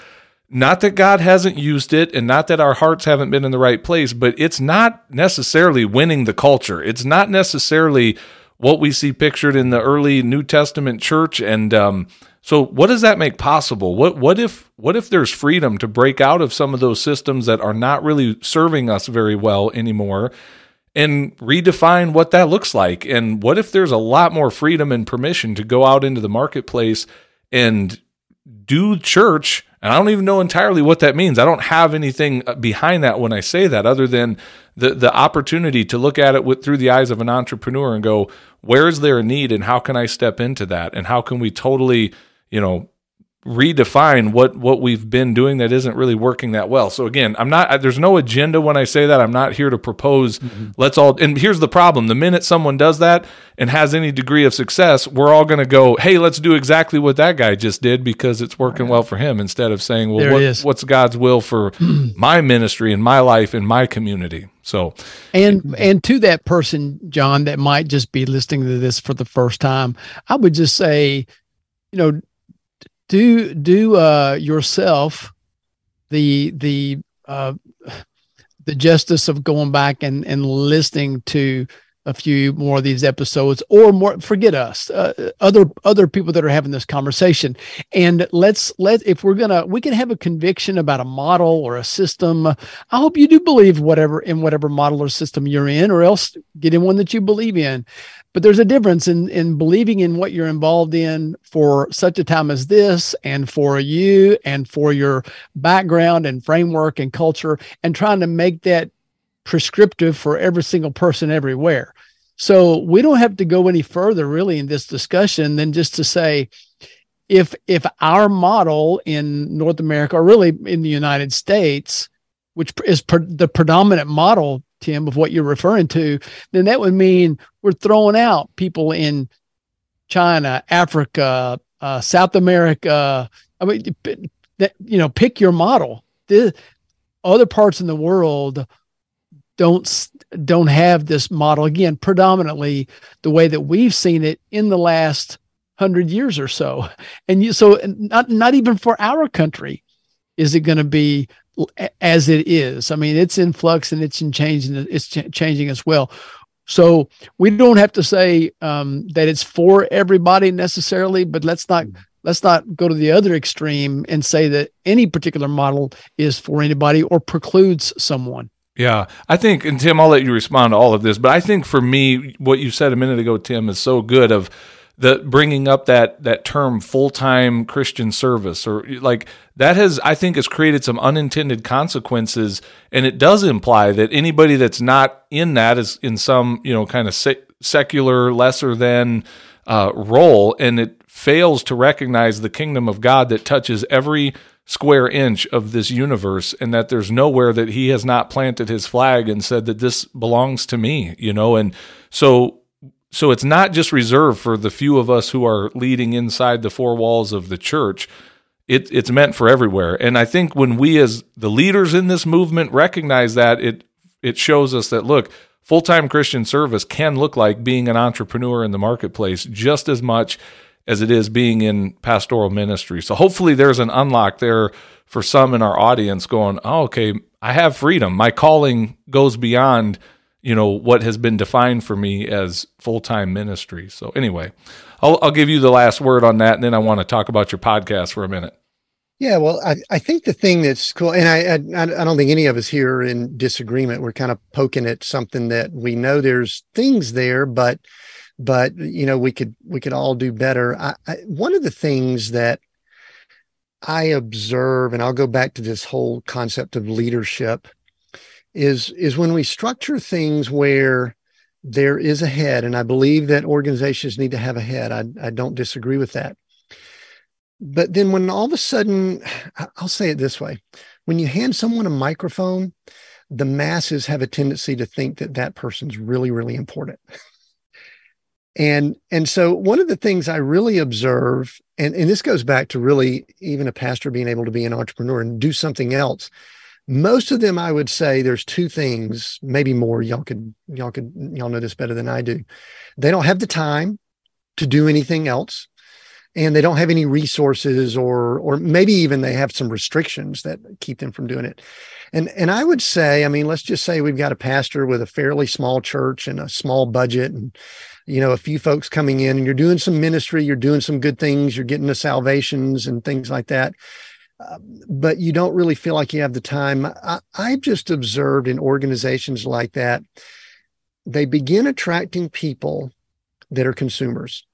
not that God hasn't used it and not that our hearts haven't been in the right place, but it's not necessarily winning the culture. It's not necessarily what we see pictured in the early New Testament church. And um, so, what does that make possible? What what if what if there's freedom to break out of some of those systems that are not really serving us very well anymore? and redefine what that looks like. And what if there's a lot more freedom and permission to go out into the marketplace and do church and I don't even know entirely what that means. I don't have anything uh, behind that when I say that, other than the the opportunity to look at it with, through the eyes of an entrepreneur and go, where is there a need, and how can I step into that, and how can we totally, you know, redefine what what we've been doing that isn't really working that well. So again, I'm not there's no agenda when I say that. I'm not here to propose mm-hmm. let's all and here's the problem. The minute someone does that and has any degree of success, we're all going to go, "Hey, let's do exactly what that guy just did because it's working well for him" instead of saying, "Well, what, what's God's will for my ministry and my life and my community?" So, and and to that person, Jon, that might just be listening to this for the first time, I would just say, you know, do do uh, yourself the the uh, the justice of going back and and listening to a few more of these episodes or more forget us uh, other other people that are having this conversation. And let's let if we're gonna we can have a conviction about a model or a system. I hope you do believe whatever in whatever model or system you're in or else get in one that you believe in. But there's a difference in in believing in what you're involved in for such a time as this and for you and for your background and framework and culture and trying to make that prescriptive for every single person everywhere. So we don't have to go any further really in this discussion than just to say if if our model in North America or really in the United States, which is the predominant model, Tim, of what you're referring to, then that would mean we're throwing out people in China, Africa, uh, South America. I mean, that, you know, pick your model. The other parts in the world don't don't have this model. Again predominantly the way that we've seen it in the last 100 years or so. And you so not not even for our country is it going to be as it is. I mean it's in flux and it's in changing it's ch- changing as well. So we don't have to say um, that it's for everybody necessarily but let's not let's not go to the other extreme and say that any particular model is for anybody or precludes someone yeah, I think, and Tim, I'll let you respond to all of this, but I think for me, what you said a minute ago, Tim, is so good of the bringing up that that term full time Christian service, or like that has, I think, has created some unintended consequences, and it does imply that anybody that's not in that is in some you know kind of sec- secular, lesser than uh, role, and it fails to recognize the kingdom of God that touches every square inch of this universe and that there's nowhere that he has not planted his flag and said that this belongs to me you know? And so so it's not just reserved for the few of us who are leading inside the four walls of the church. It, it's meant for everywhere. And i think when we as the leaders in this movement recognize that it it shows us that look full-time christian service can look like being an entrepreneur in the marketplace just as much as it is being in pastoral ministry. So hopefully there's an unlock there for some in our audience going, oh, okay, I have freedom. My calling goes beyond, you know, what has been defined for me as full time ministry. So anyway, I'll, I'll give you the last word on that, and then I want to talk about your podcast for a minute. Yeah, well, I, I think the thing that's cool, and I, I I don't think any of us here are in disagreement. We're kind of poking at something that we know there's things there, but but you know we could we could all do better. I, I, one of the things that i observe and i'll go back to this whole concept of leadership is is when we structure things where there is a head and i believe that organizations need to have a head. I, I don't disagree with that. But then when all of a sudden, I'll say it this way. When you hand someone a microphone, the masses have a tendency to think that that person's really, really important. and and so one of the things I really observe, and, and this goes back to really even a pastor being able to be an entrepreneur and do something else. Most of them, I would say, there's two things, maybe more. Y'all could y'all could y'all know this better than I do. They don't have the time to do anything else and they don't have any resources or or maybe even they have some restrictions that keep them from doing it. And and i would say i mean let's just say we've got a pastor with a fairly small church and a small budget and you know a few folks coming in and you're doing some ministry you're doing some good things you're getting the salvations and things like that. Uh, but you don't really feel like you have the time. I, i've just observed in organizations like that they begin attracting people that are consumers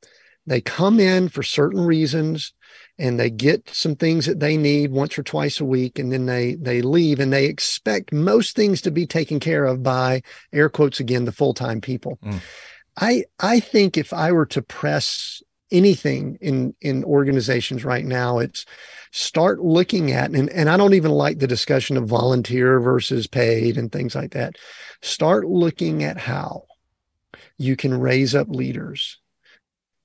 they come in for certain reasons and they get some things that they need once or twice a week and then they they leave and they expect most things to be taken care of by air quotes again the full-time people. Mm. I I think if I were to press anything in in organizations right now it's start looking at and, and i don't even like the discussion of volunteer versus paid and things like that start looking at how you can raise up leaders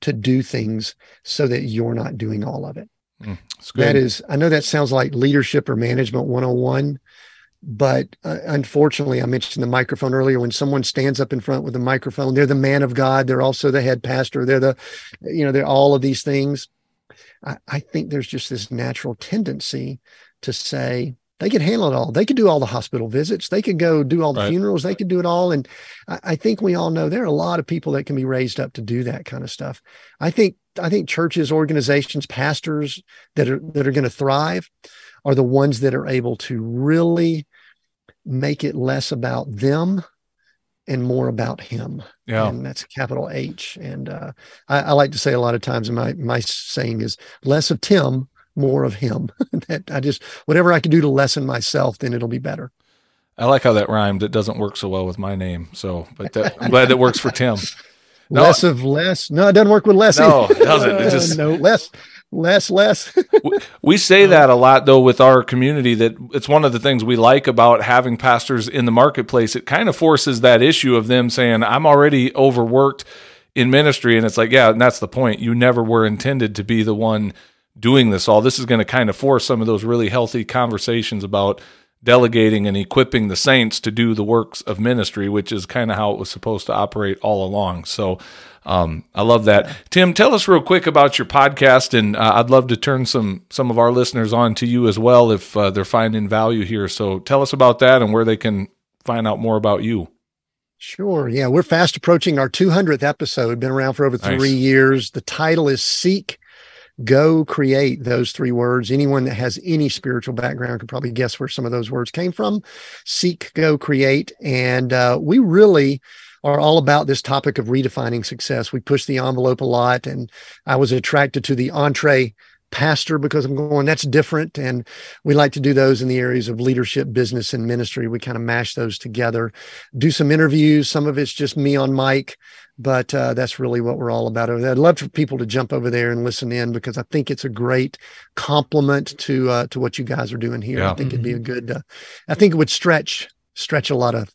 to do things so that you're not doing all of it. Mm, that is, I know that sounds like leadership or management 101, but uh, unfortunately, I mentioned the microphone earlier. When someone stands up in front with a microphone, they're the man of God. They're also the head pastor. They're the, you know, they're all of these things. I, I think there's just this natural tendency to say, they could handle it all. They could do all the hospital visits. They could go do all the right. funerals. They could do it all. And I, I, think we all know there are a lot of people that can be raised up to do that kind of stuff. I think I think churches, organizations, pastors that are that are going to thrive are the ones that are able to really make it less about them and more about him. Yeah. And that's capital H. And uh, I, I like to say a lot of times, my my saying is less of Tim more of him. that I just whatever I can do to lessen myself, then it'll be better. I like how that rhymed. It doesn't work so well with my name, so but that, I'm glad that works for Tim. No, less of Les. No, it doesn't work with Les. No, it doesn't. It just uh, no less, less, less. we say that a lot though with our community. That it's one of the things we like about having pastors in the marketplace. It kind of forces that issue of them saying, "I'm already overworked." in ministry and it's like yeah and that's the point you never were intended to be the one doing this all. This is going to kind of force some of those really healthy conversations about delegating and equipping the saints to do the works of ministry, which is kind of how it was supposed to operate all along. So um, I love that. Tim, tell us real quick about your podcast, and uh, I'd love to turn some some of our listeners on to you as well if uh, they're finding value here. So tell us about that and where they can find out more about you. Sure. Yeah, we're fast approaching our 200th episode. We've been around for over three nice. years. The title is Seek go create those three words. Anyone that has any spiritual background could probably guess where some of those words came from. Seek, go create. And uh, we really are all about this topic of redefining success. We push the envelope a lot. And I was attracted to the entree pastor because I'm going, that's different. And we like to do those in the areas of leadership, business, and ministry. We kind of mash those together, do some interviews. Some of it's just me on mic, but uh, that's really what we're all about over there. I'd love for people to jump over there and listen in because I think it's a great compliment to uh, to what you guys are doing here. Yeah. I think it'd be a mm-hmm. good. Uh, I think it would stretch stretch a lot of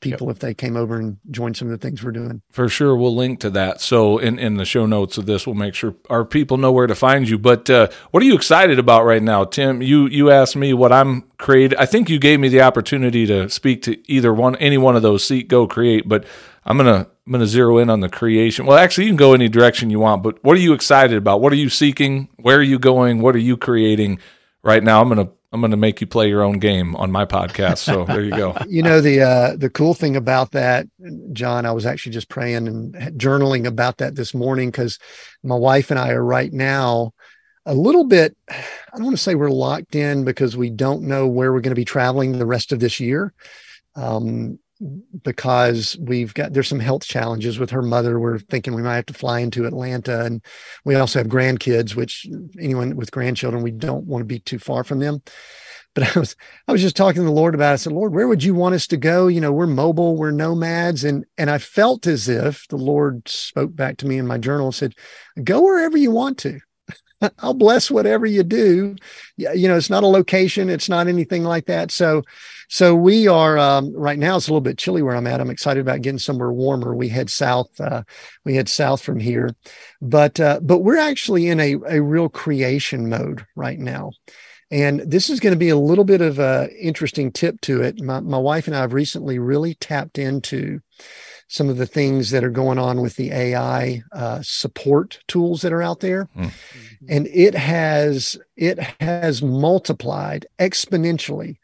people yep. if they came over and joined some of the things we're doing. For sure, we'll link to that. So in in the show notes of this, we'll make sure our people know where to find you. But uh, what are you excited about right now, Tim? You you asked me what I'm creating. I think you gave me the opportunity to speak to either one, any one of those. Seek, go, create. But I'm gonna I'm gonna zero in on the creation. Well, actually, you can go any direction you want. But what are you excited about? What are you seeking? Where are you going? What are you creating right now? I'm gonna I'm going to make you play your own game on my podcast. So there you go. you know the uh, the cool thing about that, Jon. I was actually just praying and journaling about that this morning because my wife and I are right now a little bit. I don't want to say we're locked in because we don't know where we're going to be traveling the rest of this year. Um, because we've got there's some health challenges with her mother. We're thinking we might have to fly into Atlanta, and we also have grandkids, which anyone with grandchildren we don't want to be too far from them. But I was I was just talking to the Lord about it. I said, Lord, where would you want us to go? You know, we're mobile, we're nomads, and and I felt as if the Lord spoke back to me in my journal and said, Go wherever you want to. I'll bless whatever you do. You know, it's not a location, it's not anything like that. So, so we are um, right now. It's a little bit chilly where I'm at. I'm excited about getting somewhere warmer. We head south. Uh, we head south from here, but uh, but we're actually in a a real creation mode right now. And this is going to be a little bit of a interesting tip to it. My, my wife and I have recently really tapped into some of the things that are going on with the AI uh, support tools that are out there, mm. and it has it has multiplied exponentially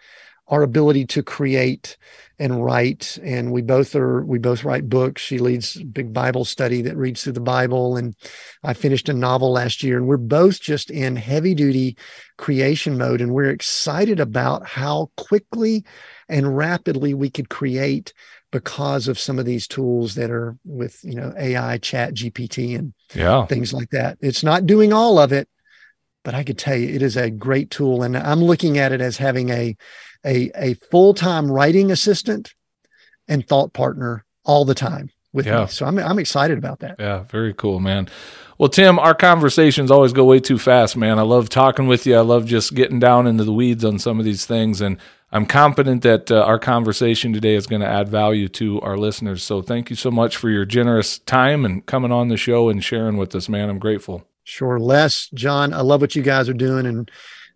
our ability to create and write and we both are we both write books. She leads a big bible study that reads through the bible and i finished a novel last year. And we're both just in heavy duty creation mode and we're excited about how quickly and rapidly we could create because of some of these tools that are with you know ai chat gpt and yeah. things like that. It's not doing all of it but i could tell you it is a great tool and i'm looking at it as having a a, a full-time writing assistant and thought partner all the time with yeah. me. So I'm I'm excited about that. Yeah, very cool, man. Well, Tim, our conversations always go way too fast, man. I love talking with you. I love just getting down into the weeds on some of these things and I'm confident that uh, our conversation today is going to add value to our listeners. So thank you so much for your generous time and coming on the show and sharing with us, man. I'm grateful. Sure. Les, John, I love what you guys are doing and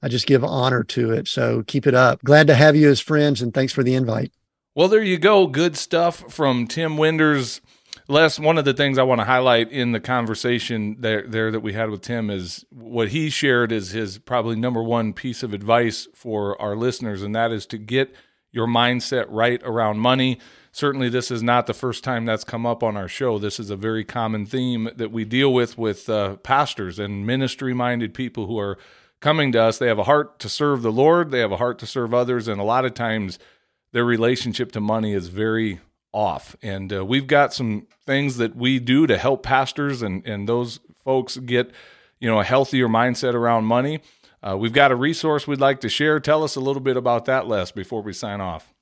I just give honor to it. So keep it up. Glad to have you as friends and thanks for the invite. Well, there you go. Good stuff from Tim Winders. Les, one of the things I want to highlight in the conversation there, there that we had with Tim is what he shared is his probably number one piece of advice for our listeners, and that is to get your mindset right around money. Certainly, this is not the first time that's come up on our show. This is a very common theme that we deal with with uh, pastors and ministry minded people who are coming to us, they have a heart to serve the Lord, they have a heart to serve others, and a lot of times their relationship to money is very off. And uh, we've got some things that we do to help pastors and and those folks get you know a healthier mindset around money. Uh, we've got a resource we'd like to share. Tell us a little bit about that, Les, before we sign off.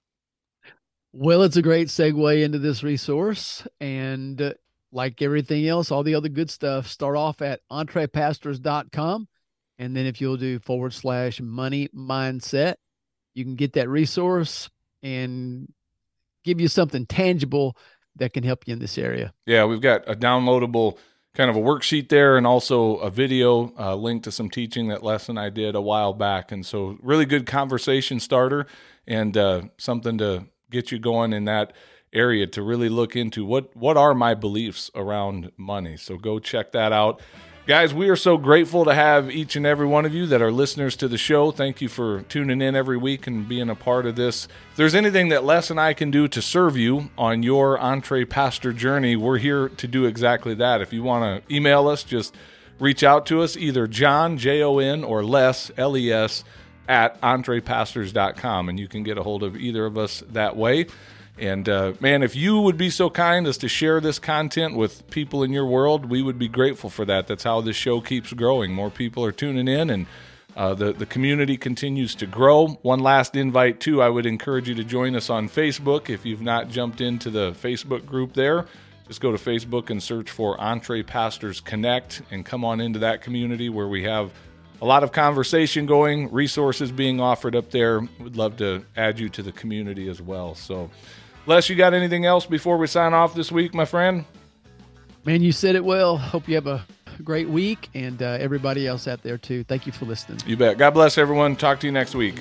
Well, it's a great segue into this resource. And uh, like everything else, all the other good stuff, start off at entrepastors.com. And then if you'll do forward slash money mindset, you can get that resource and give you something tangible that can help you in this area. Yeah, we've got a downloadable kind of a worksheet there and also a video uh, link to some teaching that Les and I did a while back. And so, really good conversation starter and uh, something to get you going in that area to really look into what what are my beliefs around money. So go check that out. Guys, we are so grateful to have each and every one of you that are listeners to the show. Thank you for tuning in every week and being a part of this. If there's anything that Les and I can do to serve you on your EntrePastor journey, we're here to do exactly that. If you want to email us, just reach out to us, either Jon, J O N, or Les, L E S, at entrepastors.com, and you can get a hold of either of us that way. And uh, man, if you would be so kind as to share this content with people in your world, we would be grateful for that. That's how this show keeps growing. More people are tuning in, and uh, the the community continues to grow. One last invite too. I would encourage you to join us on Facebook if you've not jumped into the Facebook group there. Just go to Facebook and search for EntrePastors Connect and come on into that community where we have a lot of conversation going, resources being offered up there. We'd love to add you to the community as well. So. Les, you got anything else before we sign off this week, my friend? Man, you said it well. Hope you have a great week and uh, everybody else out there too. Thank you for listening. You bet. God bless everyone. Talk to you next week.